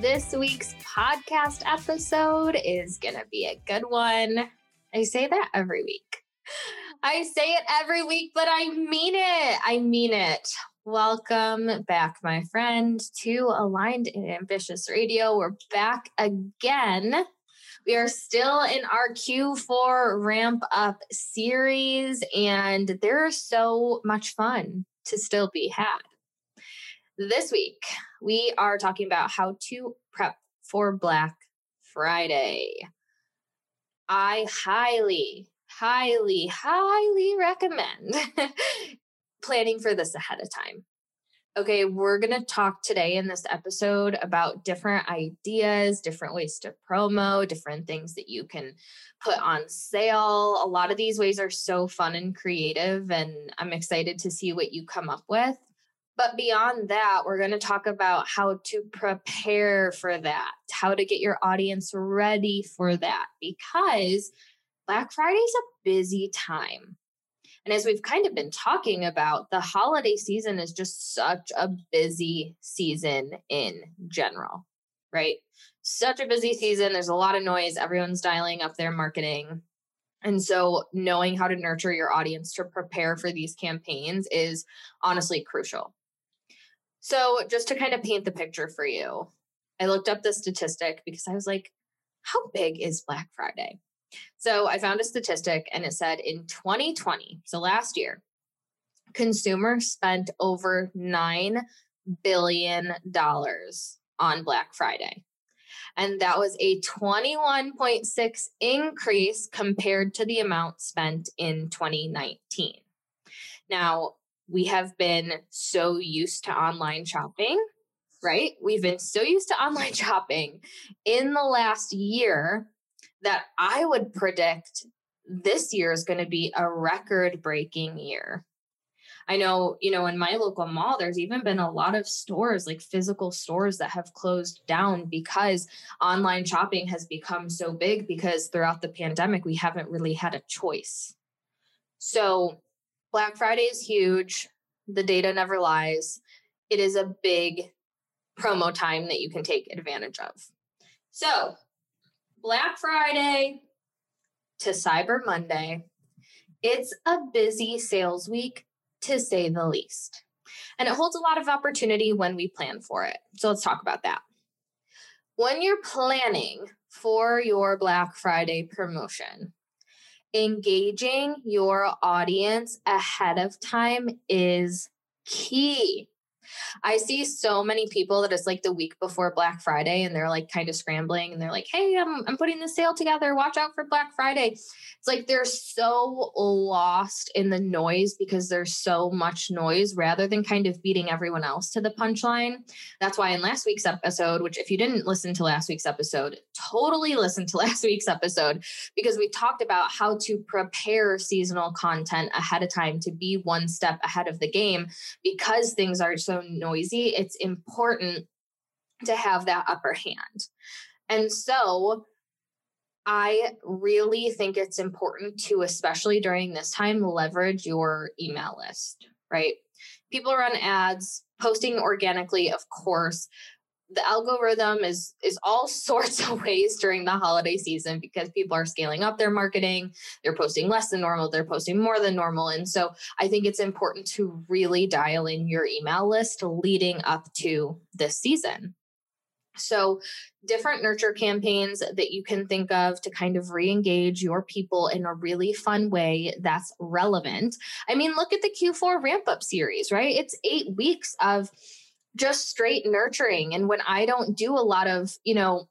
This week's podcast episode is going to be a good one. I say that every week. I say it every week, but I mean it. I mean it. Welcome back, my friend, to Aligned and Ambitious Radio. We're back again. We are still in our Q4 ramp up series, and there's so much fun to still be had. This week, we are talking about how to prep for Black Friday. I highly, highly, highly recommend planning for this ahead of time. Okay, we're going to talk today in this episode about different ideas, different ways to promo, different things that you can put on sale. A lot of these ways are so fun and creative, and I'm excited to see what you come up with. But beyond that, we're going to talk about how to prepare for that, how to get your audience ready for that, because Black Friday is a busy time. And as we've kind of been talking about, the holiday season is just such a busy season in general, right? Such a busy season. There's a lot of noise. Everyone's dialing up their marketing. And so, knowing how to nurture your audience to prepare for these campaigns is honestly crucial. So, just to kind of paint the picture for you, I looked up the statistic because I was like, how big is Black Friday? So, I found a statistic and it said in 2020, so last year, consumers spent over $9 billion on Black Friday. And that was a 21.6 increase compared to the amount spent in 2019. Now, we have been so used to online shopping, right? We've been so used to online shopping in the last year that I would predict this year is going to be a record breaking year. I know, you know, in my local mall, there's even been a lot of stores, like physical stores, that have closed down because online shopping has become so big because throughout the pandemic, we haven't really had a choice. So Black Friday is huge. The data never lies. It is a big promo time that you can take advantage of. So, Black Friday to Cyber Monday, it's a busy sales week to say the least. And it holds a lot of opportunity when we plan for it. So, let's talk about that. When you're planning for your Black Friday promotion, engaging your audience ahead of time is key. I see so many people that it's like the week before Black Friday and they're like kind of scrambling and they're like, hey, I'm, I'm putting the sale together. Watch out for Black Friday. It's like they're so lost in the noise because there's so much noise rather than kind of beating everyone else to the punchline. That's why in last week's episode, which if you didn't listen to last week's episode, totally listen to last week's episode because we talked about how to prepare seasonal content ahead of time to be one step ahead of the game because things are so noisy. It's important to have that upper hand. And so I really think it's important to, especially during this time, leverage your email list, right? People run ads, posting organically, of course. The algorithm is is all sorts of ways during the holiday season because people are scaling up their marketing, they're posting less than normal, they're posting more than normal. And so I think it's important to really dial in your email list leading up to this season. So, different nurture campaigns that you can think of to kind of re engage your people in a really fun way that's relevant. I mean, look at the Q4 ramp up series, right? It's eight weeks of just straight nurturing. And when I don't do a lot of, you know,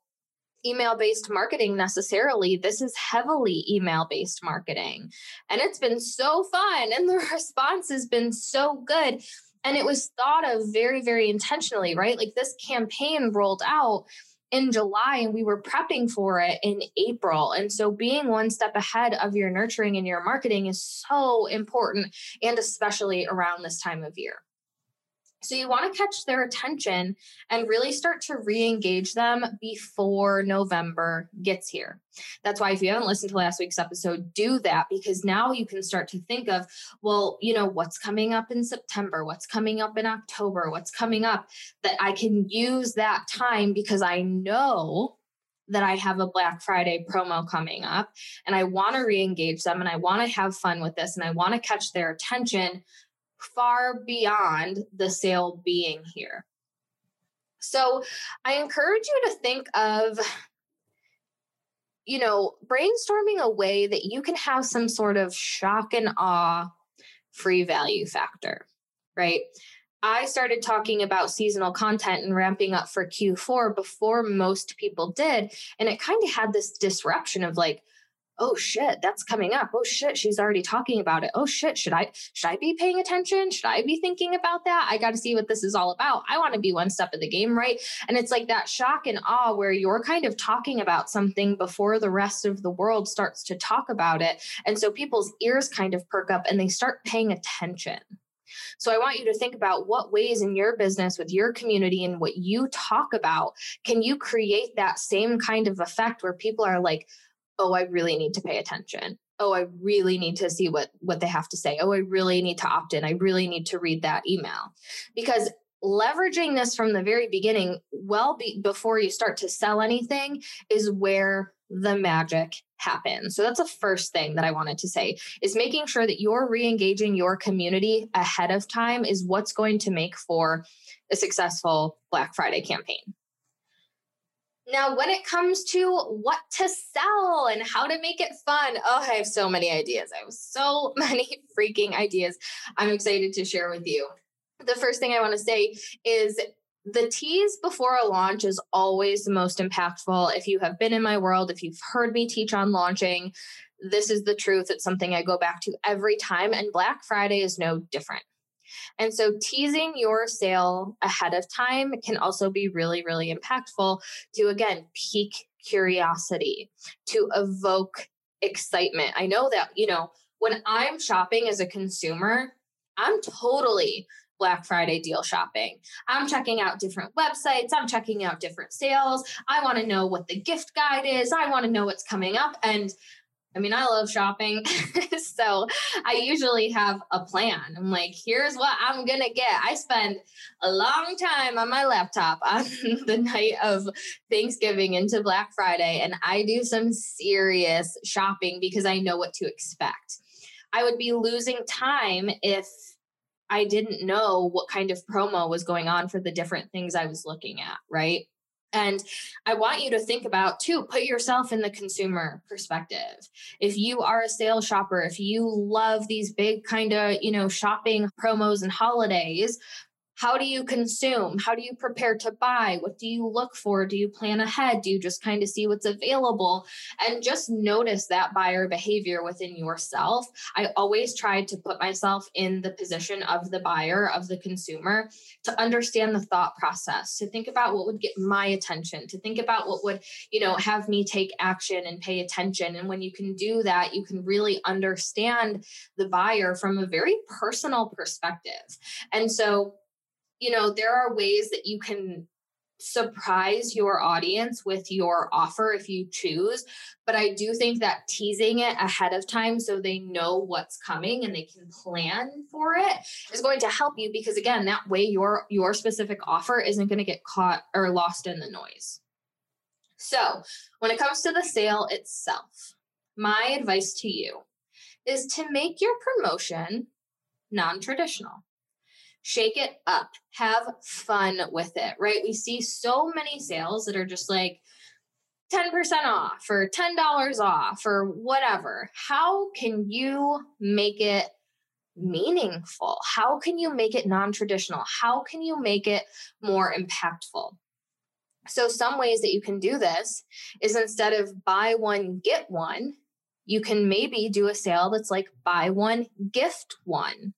email based marketing necessarily. This is heavily email based marketing. And it's been so fun. And the response has been so good and it was thought of very very intentionally right like this campaign rolled out in July and we were prepping for it in April. And so being one step ahead of your nurturing and your marketing is so important, and especially around this time of year. So you want to catch their attention and really start to re-engage them before November gets here. That's why if you haven't listened to last week's episode, do that because now you can start to think of, well, you know, what's coming up in September, what's coming up in October, what's coming up that I can use that time because I know that I have a Black Friday promo coming up and I want to re-engage them and I want to have fun with this and I want to catch their attention far beyond the sale being here. So I encourage you to think of, you know, brainstorming a way that you can have some sort of shock and awe free value factor, right? I started talking about seasonal content and ramping up for Q4 before most people did. And it kind of had this disruption of like, oh shit that's coming up. Oh shit she's already talking about it. Oh shit should i should i be paying attention? Should i be thinking about that? I got to see what this is all about. I want to be one step of the game right? And it's like that shock and awe where you're kind of talking about something before the rest of the world starts to talk about it. And so people's ears kind of perk up and they start paying attention. So I want you to think about what ways in your business with your community and what you talk about can you create that same kind of effect where people are like, oh i really need to pay attention. Oh i really need to see what what they have to say. Oh i really need to opt in. I really need to read that email. Because leveraging this from the very beginning well be, before you start to sell anything is where the magic happens. So that's the first thing that i wanted to say is making sure that you're re-engaging your community ahead of time is what's going to make for a successful black friday campaign now, when it comes to what to sell and how to make it fun, oh, I have so many ideas. I have so many freaking ideas I'm excited to share with you. The first thing I want to say is the tease before a launch is always the most impactful. If you have been in my world, if you've heard me teach on launching, this is the truth. It's something I go back to every time, and Black Friday is no different. And so teasing your sale ahead of time can also be really, really impactful to, again, pique curiosity, to evoke excitement. I know that, you know, when I'm shopping as a consumer, I'm totally Black Friday deal shopping. I'm checking out different websites. I'm checking out different sales. I want to know what the gift guide is. I want to know what's coming up. And I mean, I love shopping. so I usually have a plan. I'm like, here's what I'm going to get. I spend a long time on my laptop on the night of Thanksgiving into Black Friday, and I do some serious shopping because I know what to expect. I would be losing time if I didn't know what kind of promo was going on for the different things I was looking at, right? And I want you to think about too, put yourself in the consumer perspective. If you are a sales shopper, if you love these big kind of, you know, shopping promos and holidays, how do you consume? How do you prepare to buy? What do you look for? Do you plan ahead? Do you just kind of see what's available? And just notice that buyer behavior within yourself. I always try to put myself in the position of the buyer, of the consumer, to understand the thought process, to think about what would get my attention, to think about what would, you know, have me take action and pay attention. And when you can do that, you can really understand the buyer from a very personal perspective. And so, you know, there are ways that you can surprise your audience with your offer if you choose. But I do think that teasing it ahead of time so they know what's coming and they can plan for it is going to help you because again, that way your your specific offer isn't going to get caught or lost in the noise. So, when it comes to the sale itself, my advice to you is to make your promotion non-traditional shake it up, have fun with it, right? We see so many sales that are just like 10% off or $10 off or whatever. How can you make it meaningful? How can you make it non traditional? How can you make it more impactful? So, some ways that you can do this is instead of buy one, get one, you can maybe do a sale that's like buy one, gift one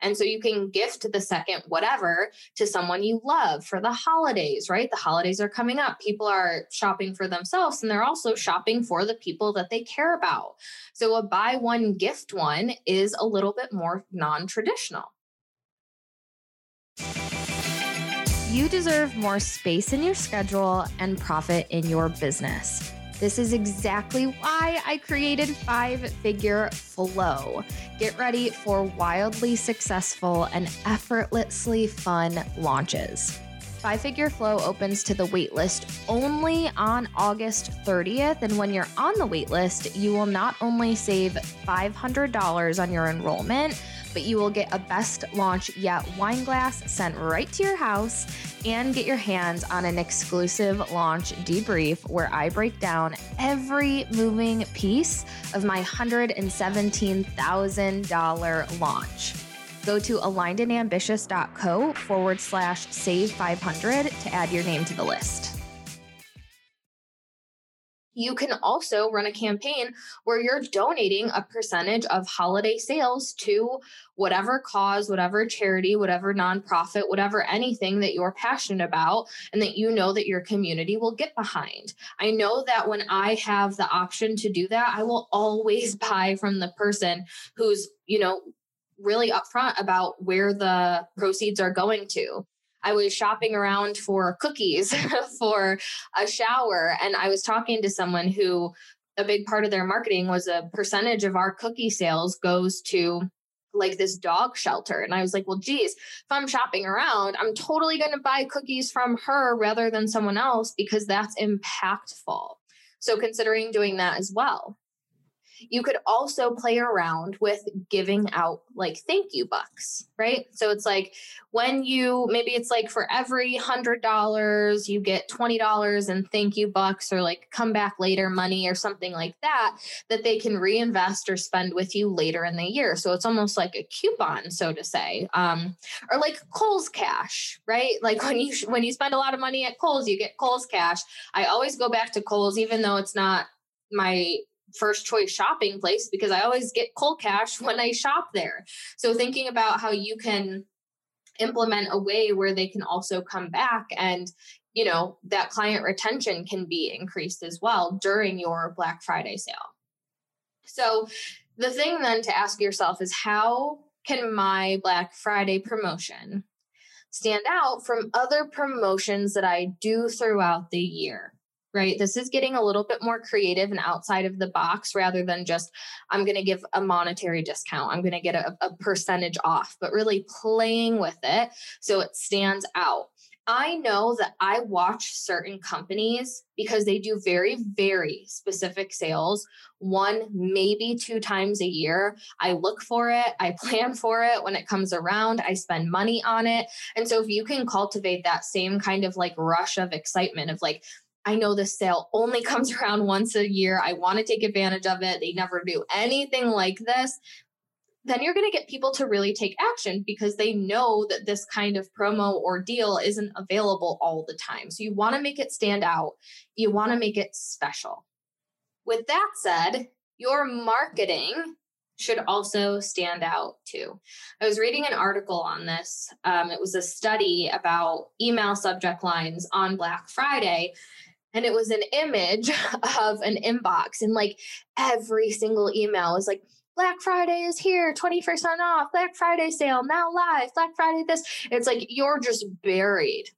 And so you can gift the second whatever to someone you love for the holidays, right? The holidays are coming up. People are shopping for themselves and they're also shopping for the people that they care about. So a buy one, gift one is a little bit more non traditional. You deserve more space in your schedule and profit in your business. This is exactly why I created Five Figure Flow. Get ready for wildly successful and effortlessly fun launches. Five Figure Flow opens to the waitlist only on August 30th. And when you're on the waitlist, you will not only save $500 on your enrollment, but you will get a best launch yet wine glass sent right to your house and get your hands on an exclusive launch debrief where I break down every moving piece of my $117,000 launch. Go to alignedandambitious.co forward slash save 500 to add your name to the list you can also run a campaign where you're donating a percentage of holiday sales to whatever cause, whatever charity, whatever nonprofit, whatever anything that you're passionate about and that you know that your community will get behind. I know that when I have the option to do that, I will always buy from the person who's, you know, really upfront about where the proceeds are going to. I was shopping around for cookies for a shower, and I was talking to someone who a big part of their marketing was a percentage of our cookie sales goes to like this dog shelter. And I was like, well, geez, if I'm shopping around, I'm totally going to buy cookies from her rather than someone else because that's impactful. So considering doing that as well. You could also play around with giving out like thank you bucks, right? So it's like when you maybe it's like for every hundred dollars, you get twenty dollars in thank you bucks or like come back later money or something like that that they can reinvest or spend with you later in the year. So it's almost like a coupon, so to say, um, or like Kohl's cash, right? Like when you when you spend a lot of money at Kohl's, you get Kohl's cash. I always go back to Kohl's, even though it's not my first choice shopping place because I always get Kohl's cash when I shop there. So thinking about how you can implement a way where they can also come back and you know that client retention can be increased as well during your Black Friday sale. So the thing then to ask yourself is how can my Black Friday promotion stand out from other promotions that I do throughout the year? Right? This is getting a little bit more creative and outside of the box rather than just, I'm going to give a monetary discount, I'm going to get a, a percentage off, but really playing with it so it stands out. I know that I watch certain companies because they do very, very specific sales, one, maybe two times a year. I look for it, I plan for it when it comes around, I spend money on it. And so, if you can cultivate that same kind of like rush of excitement of like, I know this sale only comes around once a year. I want to take advantage of it. They never do anything like this. Then you're going to get people to really take action because they know that this kind of promo or deal isn't available all the time. So you want to make it stand out. You want to make it special. With that said, your marketing should also stand out too. I was reading an article on this. Um, it was a study about email subject lines on Black Friday and it was an image of an inbox and like every single email was like Black Friday is here, 20% off, Black Friday sale, now live, Black Friday this. It's like you're just buried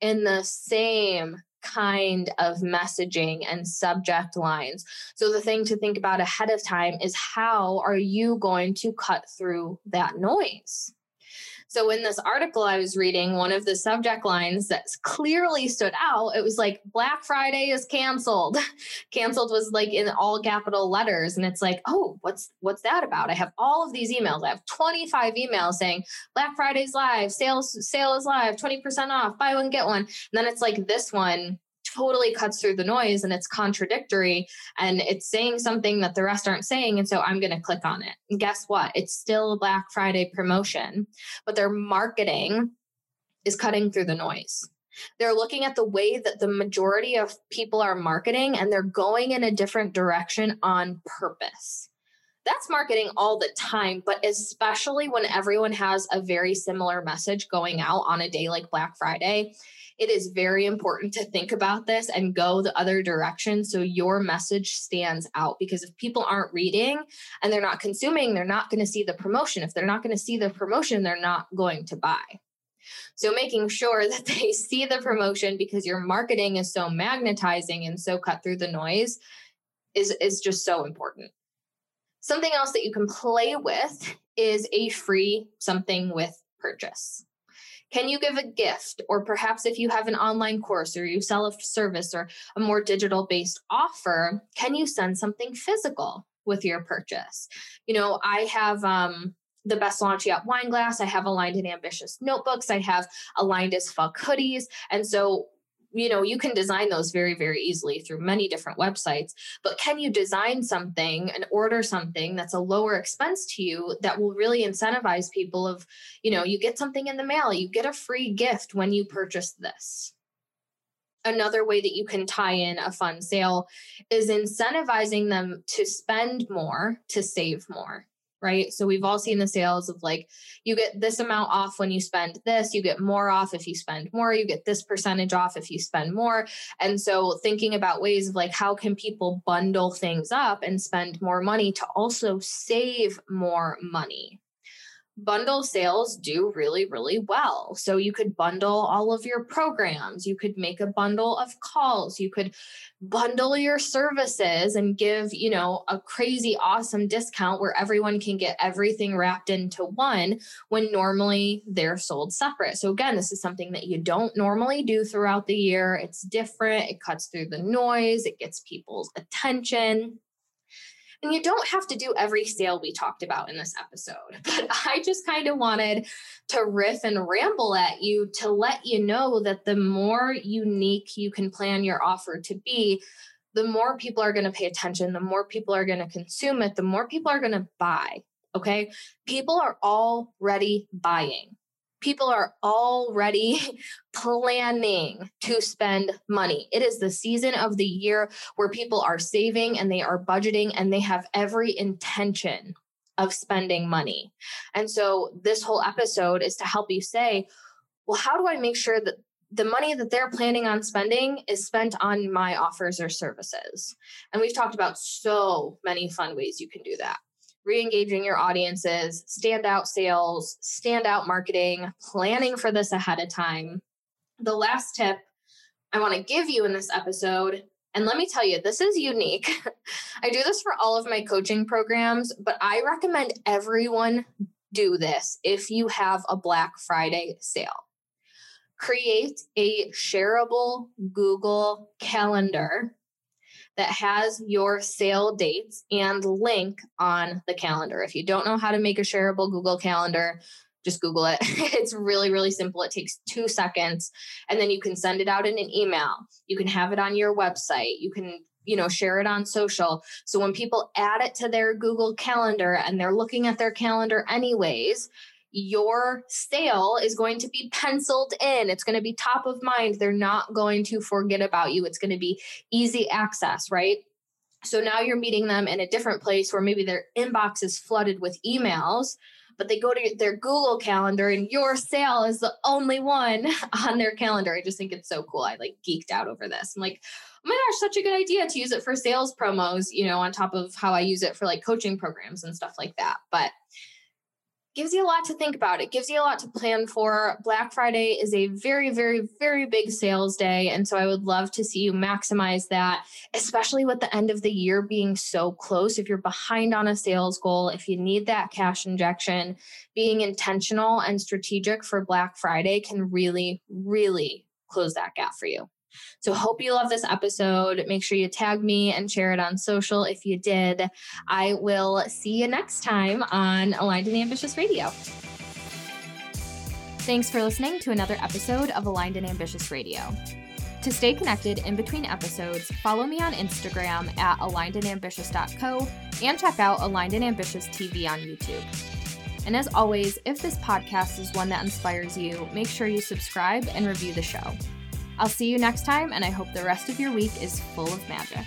in the same kind of messaging and subject lines. So the thing to think about ahead of time is how are you going to cut through that noise? So in this article I was reading, one of the subject lines that clearly stood out, it was like Black Friday is canceled. canceled was like in all capital letters. And it's like, oh, what's what's that about? I have all of these emails. I have 25 emails saying Black Friday's live, sales sale is live, 20% off, buy one, get one. And then it's like this one totally cuts through the noise and it's contradictory and it's saying something that the rest aren't saying. And so I'm going to click on it. And guess what? It's still a Black Friday promotion, but their marketing is cutting through the noise. They're looking at the way that the majority of people are marketing and they're going in a different direction on purpose That's marketing all the time, but especially when everyone has a very similar message going out on a day like Black Friday, it is very important to think about this and go the other direction so your message stands out. Because if people aren't reading and they're not consuming, they're not going to see the promotion. If they're not going to see the promotion, they're not going to buy. So making sure that they see the promotion because your marketing is so magnetizing and so cut through the noise is, is just so important. Something else that you can play with is a free something with purchase. Can you give a gift? Or perhaps if you have an online course or you sell a service or a more digital based offer, can you send something physical with your purchase? You know, I have um, the best launch yet wine glass. I have aligned and ambitious notebooks. I have aligned as fuck hoodies. And so you know you can design those very very easily through many different websites but can you design something and order something that's a lower expense to you that will really incentivize people of you know you get something in the mail you get a free gift when you purchase this? Another way that you can tie in a fun sale is incentivizing them to spend more to save more right? So we've all seen the sales of like, you get this amount off when you spend this, you get more off if you spend more, you get this percentage off if you spend more. And so thinking about ways of like, how can people bundle things up and spend more money to also save more money? Bundle sales do really, really well. So you could bundle all of your programs, you could make a bundle of calls, you could bundle your services and give, you know, a crazy awesome discount where everyone can get everything wrapped into one when normally they're sold separate. So again, this is something that you don't normally do throughout the year. It's different, it cuts through the noise, it gets people's attention. And you don't have to do every sale we talked about in this episode, but I just kind of wanted to riff and ramble at you to let you know that the more unique you can plan your offer to be, the more people are going to pay attention, the more people are going to consume it, the more people are going to buy. Okay. People are already buying people are already planning to spend money. It is the season of the year where people are saving and they are budgeting and they have every intention of spending money. And so this whole episode is to help you say, well, how do I make sure that the money that they're planning on spending is spent on my offers or services? And we've talked about so many fun ways you can do that re-engaging your audiences, standout sales, standout marketing, planning for this ahead of time. The last tip I want to give you in this episode, and let me tell you, this is unique. I do this for all of my coaching programs, but I recommend everyone do this if you have a Black Friday sale. Create a shareable Google Calendar that has your sale dates and link on the calendar. If you don't know how to make a shareable Google Calendar, just Google it. it's really, really simple. It takes two seconds. And then you can send it out in an email. You can have it on your website. You can, you know, share it on social. So when people add it to their Google Calendar and they're looking at their calendar anyways, your sale is going to be penciled in. It's going to be top of mind. They're not going to forget about you. It's going to be easy access, right? So now you're meeting them in a different place where maybe their inbox is flooded with emails, but they go to their Google calendar and your sale is the only one on their calendar. I just think it's so cool. I like geeked out over this. I'm like, oh my gosh, such a good idea to use it for sales promos, you know, on top of how I use it for like coaching programs and stuff like that. But gives you a lot to think about. It gives you a lot to plan for. Black Friday is a very, very, very big sales day. And so I would love to see you maximize that, especially with the end of the year being so close. If you're behind on a sales goal, if you need that cash injection, being intentional and strategic for Black Friday can really, really close that gap for you. So, hope you love this episode. Make sure you tag me and share it on social if you did. I will see you next time on Aligned and Ambitious Radio. Thanks for listening to another episode of Aligned and Ambitious Radio. To stay connected in between episodes, follow me on Instagram at alignedandambitious.co and check out Aligned and Ambitious TV on YouTube. And as always, if this podcast is one that inspires you, make sure you subscribe and review the show. I'll see you next time, and I hope the rest of your week is full of magic.